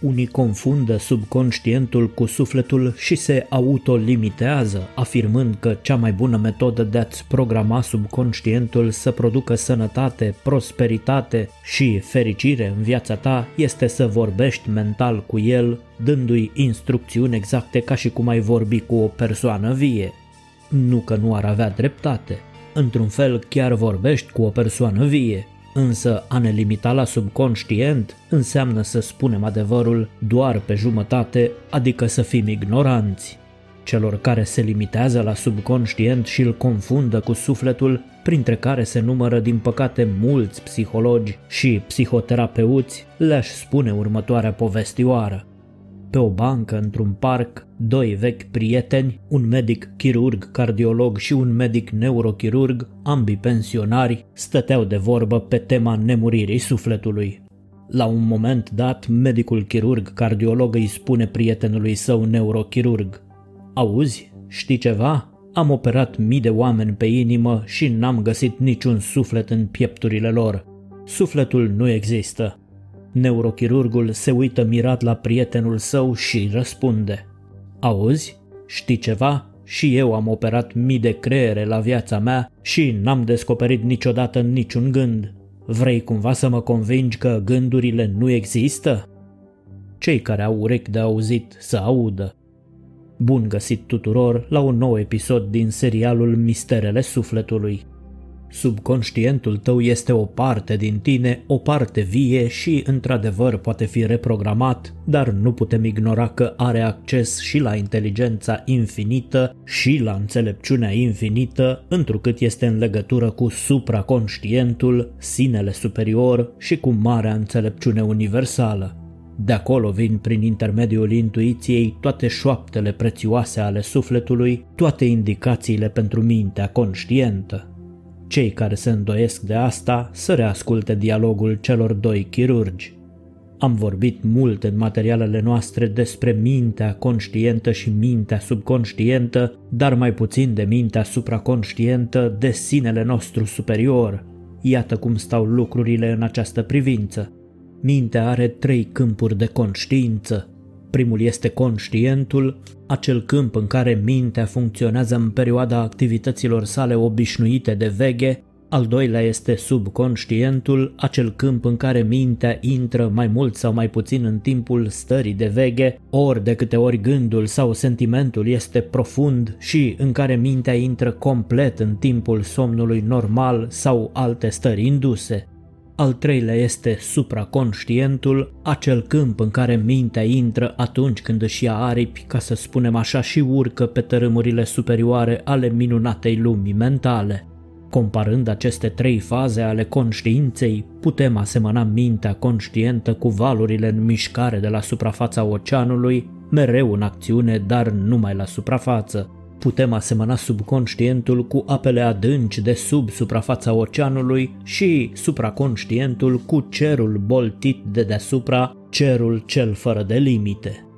Unii confundă subconștientul cu sufletul și se autolimitează, afirmând că cea mai bună metodă de a-ți programa subconștientul să producă sănătate, prosperitate și fericire în viața ta este să vorbești mental cu el, dându-i instrucțiuni exacte ca și cum ai vorbi cu o persoană vie. Nu că nu ar avea dreptate. Într-un fel chiar vorbești cu o persoană vie, Însă a ne limita la subconștient înseamnă să spunem adevărul doar pe jumătate, adică să fim ignoranți. Celor care se limitează la subconștient și îl confundă cu sufletul, printre care se numără din păcate mulți psihologi și psihoterapeuți, le-aș spune următoarea povestioară. Pe o bancă într-un parc, doi vechi prieteni, un medic chirurg cardiolog și un medic neurochirurg, ambii pensionari, stăteau de vorbă pe tema nemuririi sufletului. La un moment dat, medicul chirurg cardiolog îi spune prietenului său neurochirurg Auzi, știi ceva? Am operat mii de oameni pe inimă și n-am găsit niciun suflet în piepturile lor. Sufletul nu există. Neurochirurgul se uită mirat la prietenul său și răspunde. Auzi? Știi ceva? Și eu am operat mii de creiere la viața mea și n-am descoperit niciodată niciun gând. Vrei cumva să mă convingi că gândurile nu există? Cei care au urechi de auzit să audă. Bun găsit tuturor la un nou episod din serialul Misterele Sufletului. Subconștientul tău este o parte din tine, o parte vie și, într-adevăr, poate fi reprogramat, dar nu putem ignora că are acces și la inteligența infinită și la înțelepciunea infinită, întrucât este în legătură cu supraconștientul, sinele superior și cu marea înțelepciune universală. De acolo vin prin intermediul intuiției toate șoaptele prețioase ale sufletului, toate indicațiile pentru mintea conștientă. Cei care se îndoiesc de asta să reasculte dialogul celor doi chirurgi. Am vorbit mult în materialele noastre despre mintea conștientă și mintea subconștientă, dar mai puțin de mintea supraconștientă de sinele nostru superior. Iată cum stau lucrurile în această privință. Mintea are trei câmpuri de conștiință, Primul este conștientul, acel câmp în care mintea funcționează în perioada activităților sale obișnuite de veche, al doilea este subconștientul, acel câmp în care mintea intră mai mult sau mai puțin în timpul stării de veche, ori de câte ori gândul sau sentimentul este profund și în care mintea intră complet în timpul somnului normal sau alte stări induse. Al treilea este supraconștientul, acel câmp în care mintea intră atunci când își ia aripi, ca să spunem așa, și urcă pe tărâmurile superioare ale minunatei lumii mentale. Comparând aceste trei faze ale conștiinței, putem asemăna mintea conștientă cu valurile în mișcare de la suprafața oceanului, mereu în acțiune, dar numai la suprafață. Putem asemăna subconștientul cu apele adânci de sub suprafața oceanului și supraconștientul cu cerul boltit de deasupra, cerul cel fără de limite.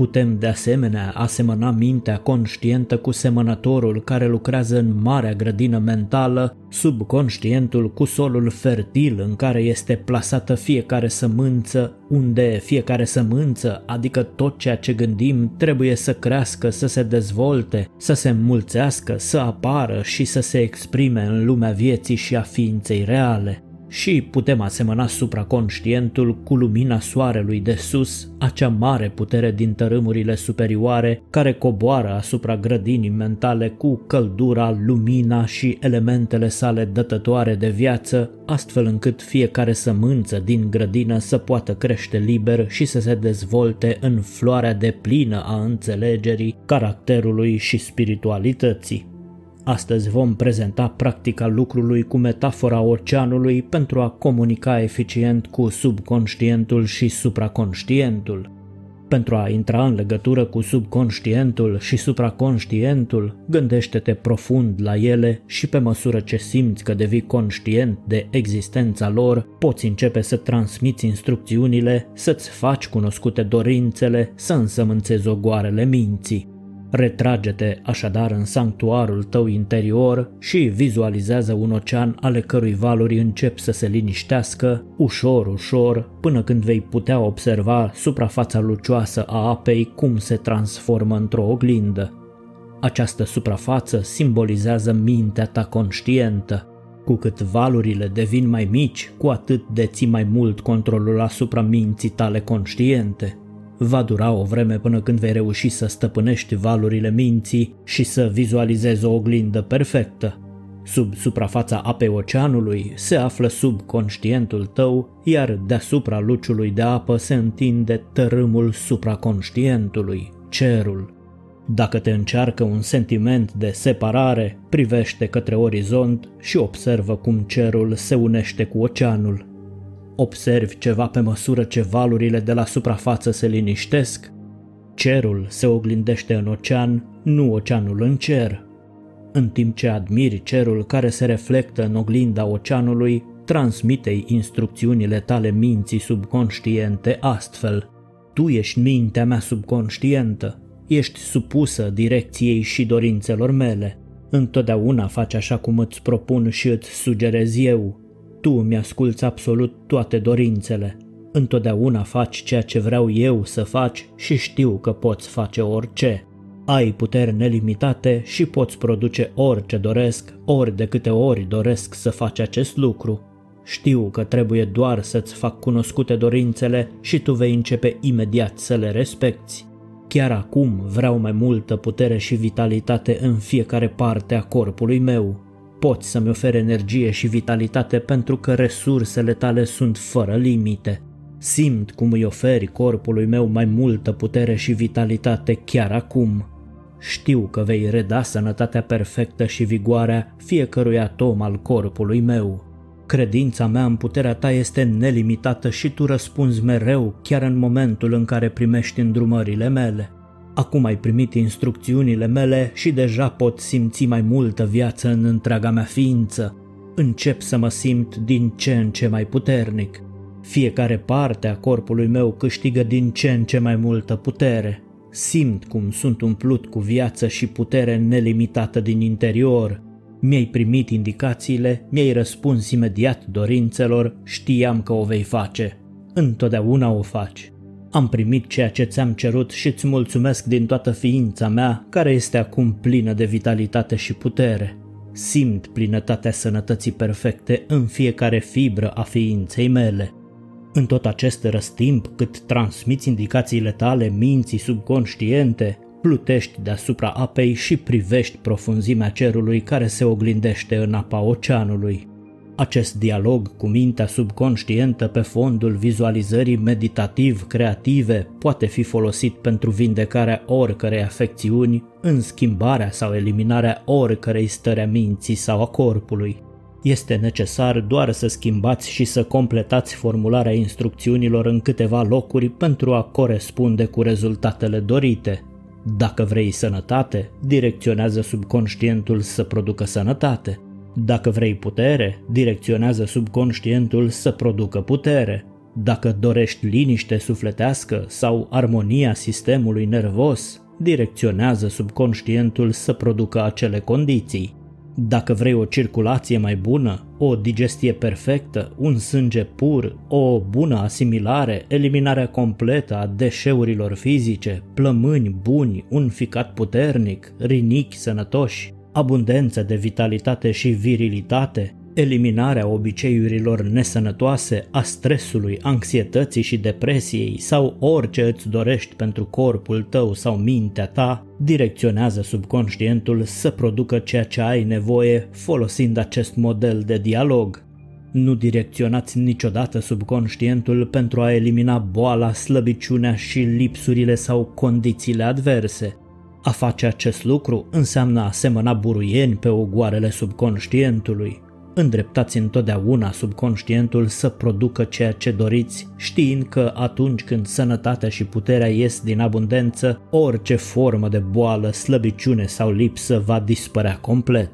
Putem de asemenea asemăna mintea conștientă cu semănătorul care lucrează în marea grădină mentală, subconștientul cu solul fertil în care este plasată fiecare sămânță, unde fiecare sămânță, adică tot ceea ce gândim, trebuie să crească, să se dezvolte, să se înmulțească, să apară și să se exprime în lumea vieții și a ființei reale și putem asemăna supraconștientul cu lumina soarelui de sus, acea mare putere din tărâmurile superioare care coboară asupra grădinii mentale cu căldura, lumina și elementele sale dătătoare de viață, astfel încât fiecare sămânță din grădină să poată crește liber și să se dezvolte în floarea de plină a înțelegerii, caracterului și spiritualității. Astăzi vom prezenta practica lucrului cu metafora oceanului pentru a comunica eficient cu subconștientul și supraconștientul. Pentru a intra în legătură cu subconștientul și supraconștientul, gândește-te profund la ele și pe măsură ce simți că devii conștient de existența lor, poți începe să transmiți instrucțiunile, să-ți faci cunoscute dorințele, să însămânțezi ogoarele minții. Retrage-te așadar în sanctuarul tău interior și vizualizează un ocean ale cărui valuri încep să se liniștească ușor, ușor, până când vei putea observa suprafața lucioasă a apei cum se transformă într-o oglindă. Această suprafață simbolizează mintea ta conștientă. Cu cât valurile devin mai mici, cu atât deții mai mult controlul asupra minții tale conștiente. Va dura o vreme până când vei reuși să stăpânești valurile minții și să vizualizezi o oglindă perfectă. Sub suprafața apei oceanului se află subconștientul tău, iar deasupra luciului de apă se întinde tărâmul supraconștientului, cerul. Dacă te încearcă un sentiment de separare, privește către orizont și observă cum cerul se unește cu oceanul. Observi ceva pe măsură ce valurile de la suprafață se liniștesc? Cerul se oglindește în ocean, nu oceanul în cer. În timp ce admiri cerul care se reflectă în oglinda oceanului, transmite instrucțiunile tale minții subconștiente astfel. Tu ești mintea mea subconștientă, ești supusă direcției și dorințelor mele. Întotdeauna faci așa cum îți propun și îți sugerez eu. Tu îmi asculți absolut toate dorințele. Întotdeauna faci ceea ce vreau eu să faci și știu că poți face orice. Ai puteri nelimitate și poți produce orice doresc, ori de câte ori doresc să faci acest lucru. Știu că trebuie doar să-ți fac cunoscute dorințele și tu vei începe imediat să le respecti. Chiar acum vreau mai multă putere și vitalitate în fiecare parte a corpului meu. Poți să-mi oferi energie și vitalitate pentru că resursele tale sunt fără limite. Simt cum îi oferi corpului meu mai multă putere și vitalitate chiar acum. Știu că vei reda sănătatea perfectă și vigoarea fiecărui atom al corpului meu. Credința mea în puterea ta este nelimitată și tu răspunzi mereu, chiar în momentul în care primești îndrumările mele. Acum ai primit instrucțiunile mele și deja pot simți mai multă viață în întreaga mea ființă. Încep să mă simt din ce în ce mai puternic. Fiecare parte a corpului meu câștigă din ce în ce mai multă putere. Simt cum sunt umplut cu viață și putere nelimitată din interior mi-ai primit indicațiile, mi-ai răspuns imediat dorințelor, știam că o vei face. Întotdeauna o faci. Am primit ceea ce ți-am cerut și îți mulțumesc din toată ființa mea, care este acum plină de vitalitate și putere. Simt plinătatea sănătății perfecte în fiecare fibră a ființei mele. În tot acest răstimp cât transmiți indicațiile tale minții subconștiente, plutești deasupra apei și privești profunzimea cerului care se oglindește în apa oceanului. Acest dialog cu mintea subconștientă pe fondul vizualizării meditativ-creative poate fi folosit pentru vindecarea oricărei afecțiuni, în schimbarea sau eliminarea oricărei stări a minții sau a corpului. Este necesar doar să schimbați și să completați formularea instrucțiunilor în câteva locuri pentru a corespunde cu rezultatele dorite. Dacă vrei sănătate, direcționează subconștientul să producă sănătate. Dacă vrei putere, direcționează subconștientul să producă putere. Dacă dorești liniște sufletească sau armonia sistemului nervos, direcționează subconștientul să producă acele condiții. Dacă vrei o circulație mai bună, o digestie perfectă, un sânge pur, o bună asimilare, eliminarea completă a deșeurilor fizice, plămâni buni, un ficat puternic, rinichi sănătoși, abundență de vitalitate și virilitate, eliminarea obiceiurilor nesănătoase, a stresului, anxietății și depresiei sau orice îți dorești pentru corpul tău sau mintea ta, direcționează subconștientul să producă ceea ce ai nevoie folosind acest model de dialog. Nu direcționați niciodată subconștientul pentru a elimina boala, slăbiciunea și lipsurile sau condițiile adverse. A face acest lucru înseamnă a semăna buruieni pe ogoarele subconștientului. Îndreptați întotdeauna subconștientul să producă ceea ce doriți, știind că atunci când sănătatea și puterea ies din abundență, orice formă de boală, slăbiciune sau lipsă va dispărea complet.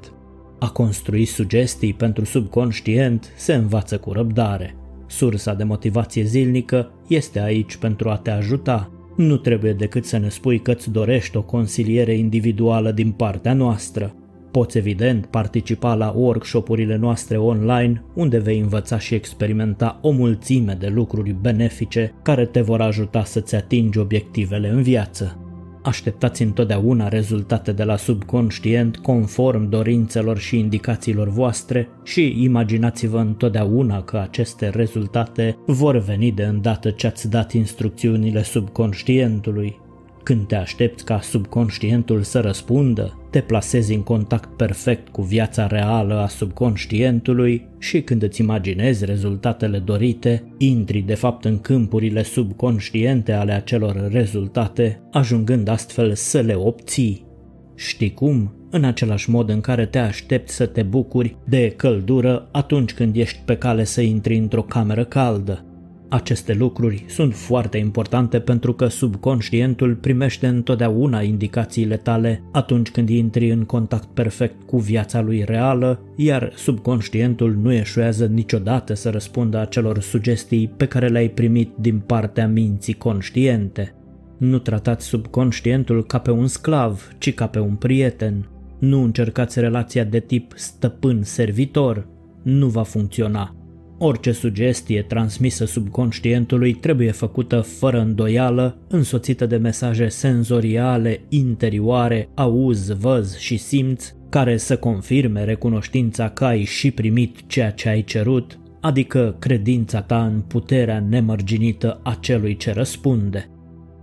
A construi sugestii pentru subconștient se învață cu răbdare. Sursa de motivație zilnică este aici pentru a te ajuta. Nu trebuie decât să ne spui că îți dorești o consiliere individuală din partea noastră. Poți evident participa la workshopurile noastre online, unde vei învăța și experimenta o mulțime de lucruri benefice care te vor ajuta să-ți atingi obiectivele în viață. Așteptați întotdeauna rezultate de la subconștient conform dorințelor și indicațiilor voastre și imaginați-vă întotdeauna că aceste rezultate vor veni de îndată ce ați dat instrucțiunile subconștientului. Când te aștepți ca subconștientul să răspundă, te plasezi în contact perfect cu viața reală a subconștientului și când îți imaginezi rezultatele dorite, intri de fapt în câmpurile subconștiente ale acelor rezultate, ajungând astfel să le obții. Știi cum? În același mod în care te aștepți să te bucuri de căldură atunci când ești pe cale să intri într-o cameră caldă. Aceste lucruri sunt foarte importante pentru că subconștientul primește întotdeauna indicațiile tale atunci când intri în contact perfect cu viața lui reală, iar subconștientul nu eșuează niciodată să răspundă acelor sugestii pe care le-ai primit din partea minții conștiente. Nu tratați subconștientul ca pe un sclav, ci ca pe un prieten. Nu încercați relația de tip stăpân-servitor. Nu va funcționa. Orice sugestie transmisă subconștientului trebuie făcută fără îndoială, însoțită de mesaje senzoriale, interioare, auz, văz și simț, care să confirme recunoștința că ai și primit ceea ce ai cerut, adică credința ta în puterea nemărginită a celui ce răspunde.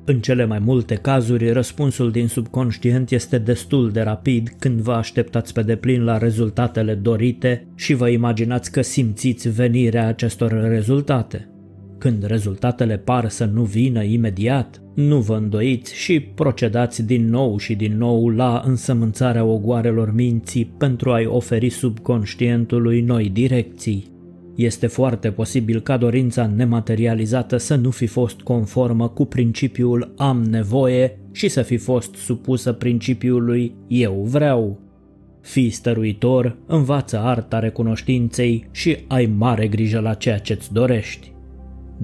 În cele mai multe cazuri, răspunsul din subconștient este destul de rapid când vă așteptați pe deplin la rezultatele dorite și vă imaginați că simțiți venirea acestor rezultate. Când rezultatele par să nu vină imediat, nu vă îndoiți și procedați din nou și din nou la însămânțarea ogoarelor minții pentru a-i oferi subconștientului noi direcții. Este foarte posibil ca dorința nematerializată să nu fi fost conformă cu principiul am nevoie și să fi fost supusă principiului eu vreau. Fii stăruitor, învață arta recunoștinței și ai mare grijă la ceea ce-ți dorești.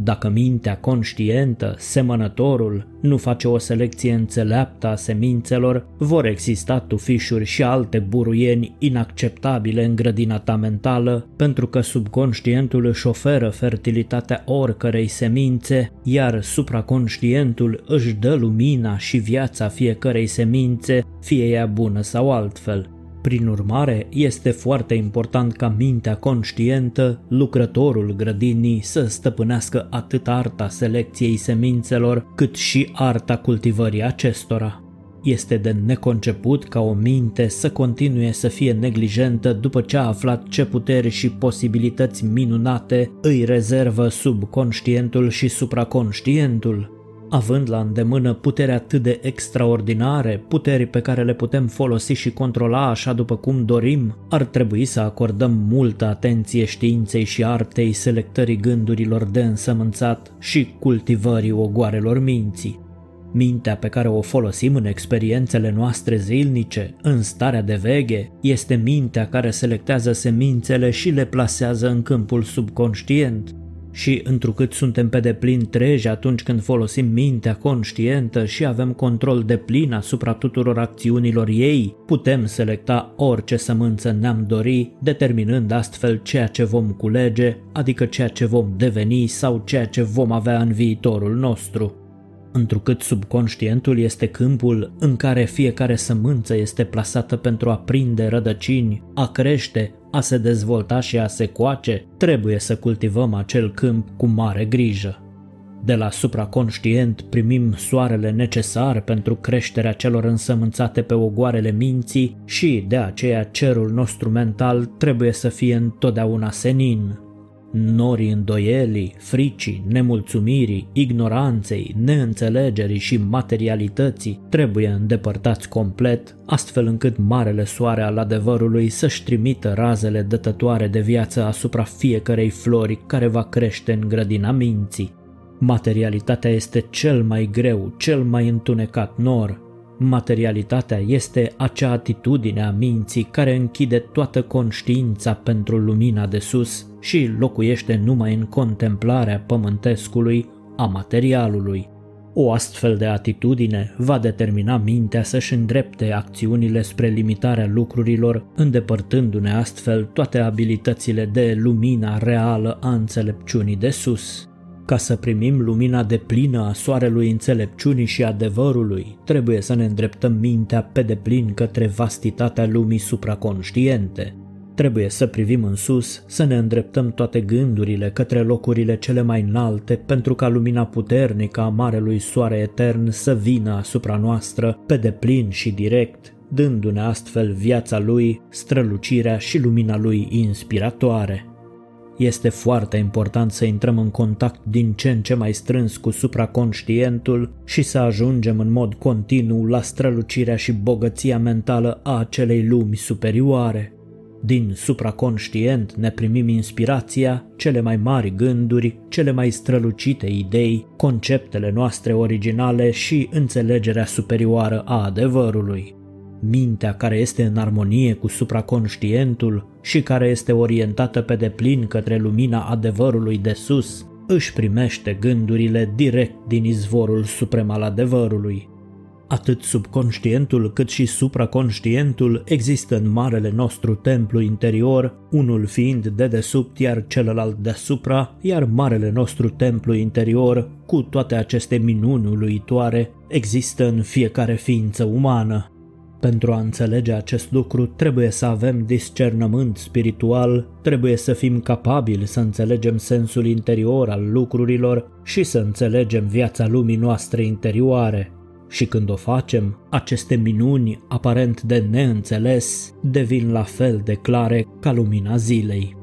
Dacă mintea conștientă, semănătorul, nu face o selecție înțeleaptă a semințelor, vor exista tufișuri și alte buruieni inacceptabile în grădina ta mentală, pentru că subconștientul își oferă fertilitatea oricărei semințe, iar supraconștientul își dă lumina și viața fiecărei semințe, fie ea bună sau altfel. Prin urmare, este foarte important ca mintea conștientă, lucrătorul grădinii, să stăpânească atât arta selecției semințelor, cât și arta cultivării acestora. Este de neconceput ca o minte să continue să fie neglijentă după ce a aflat ce puteri și posibilități minunate îi rezervă subconștientul și supraconștientul, Având la îndemână puteri atât de extraordinare, puteri pe care le putem folosi și controla așa după cum dorim, ar trebui să acordăm multă atenție științei și artei selectării gândurilor de însămânțat și cultivării ogoarelor minții. Mintea pe care o folosim în experiențele noastre zilnice, în starea de veche, este mintea care selectează semințele și le plasează în câmpul subconștient, și întrucât suntem pe deplin treji atunci când folosim mintea conștientă și avem control de plin asupra tuturor acțiunilor ei, putem selecta orice sămânță ne-am dori, determinând astfel ceea ce vom culege, adică ceea ce vom deveni sau ceea ce vom avea în viitorul nostru. Întrucât subconștientul este câmpul în care fiecare sămânță este plasată pentru a prinde rădăcini, a crește, a se dezvolta și a se coace, trebuie să cultivăm acel câmp cu mare grijă. De la supraconștient primim soarele necesar pentru creșterea celor însămânțate pe ogoarele minții și de aceea cerul nostru mental trebuie să fie întotdeauna senin, Norii îndoielii, fricii, nemulțumirii, ignoranței, neînțelegerii și materialității trebuie îndepărtați complet, astfel încât marele soare al adevărului să-și trimită razele dătătoare de viață asupra fiecărei flori care va crește în grădina minții. Materialitatea este cel mai greu, cel mai întunecat nor, Materialitatea este acea atitudine a minții care închide toată conștiința pentru lumina de sus și locuiește numai în contemplarea pământescului, a materialului. O astfel de atitudine va determina mintea să-și îndrepte acțiunile spre limitarea lucrurilor, îndepărtându-ne astfel toate abilitățile de lumina reală a înțelepciunii de sus. Ca să primim lumina de plină a soarelui înțelepciunii și adevărului, trebuie să ne îndreptăm mintea pe deplin către vastitatea lumii supraconștiente. Trebuie să privim în sus, să ne îndreptăm toate gândurile către locurile cele mai înalte pentru ca lumina puternică a Marelui Soare Etern să vină asupra noastră pe deplin și direct, dându-ne astfel viața lui, strălucirea și lumina lui inspiratoare. Este foarte important să intrăm în contact din ce în ce mai strâns cu supraconștientul și să ajungem în mod continuu la strălucirea și bogăția mentală a acelei lumi superioare. Din supraconștient ne primim inspirația, cele mai mari gânduri, cele mai strălucite idei, conceptele noastre originale și înțelegerea superioară a adevărului. Mintea care este în armonie cu supraconștientul și care este orientată pe deplin către lumina adevărului de sus, își primește gândurile direct din izvorul suprem al adevărului. Atât subconștientul cât și supraconștientul există în marele nostru templu interior, unul fiind de desubt iar celălalt deasupra, iar marele nostru templu interior, cu toate aceste minuni uluitoare, există în fiecare ființă umană. Pentru a înțelege acest lucru, trebuie să avem discernământ spiritual, trebuie să fim capabili să înțelegem sensul interior al lucrurilor și să înțelegem viața lumii noastre interioare. Și când o facem, aceste minuni, aparent de neînțeles, devin la fel de clare ca lumina zilei.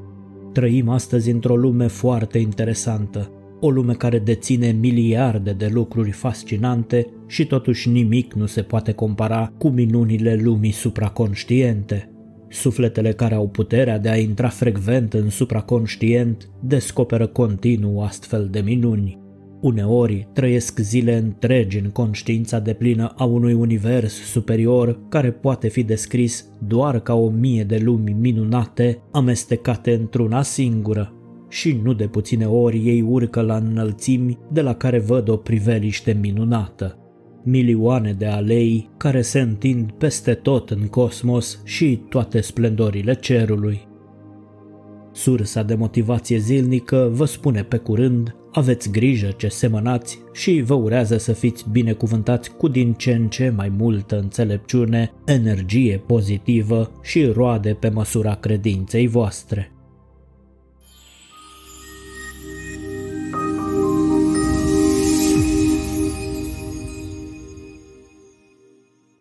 Trăim astăzi într-o lume foarte interesantă, o lume care deține miliarde de lucruri fascinante și totuși nimic nu se poate compara cu minunile lumii supraconștiente. Sufletele care au puterea de a intra frecvent în supraconștient descoperă continuu astfel de minuni. Uneori trăiesc zile întregi în conștiința de plină a unui univers superior care poate fi descris doar ca o mie de lumi minunate amestecate într-una singură. Și nu de puține ori ei urcă la înălțimi de la care văd o priveliște minunată. Milioane de alei care se întind peste tot în cosmos și toate splendorile cerului. Sursa de motivație zilnică vă spune pe curând aveți grijă ce semănați și vă urează să fiți binecuvântați cu din ce în ce mai multă înțelepciune, energie pozitivă și roade pe măsura credinței voastre.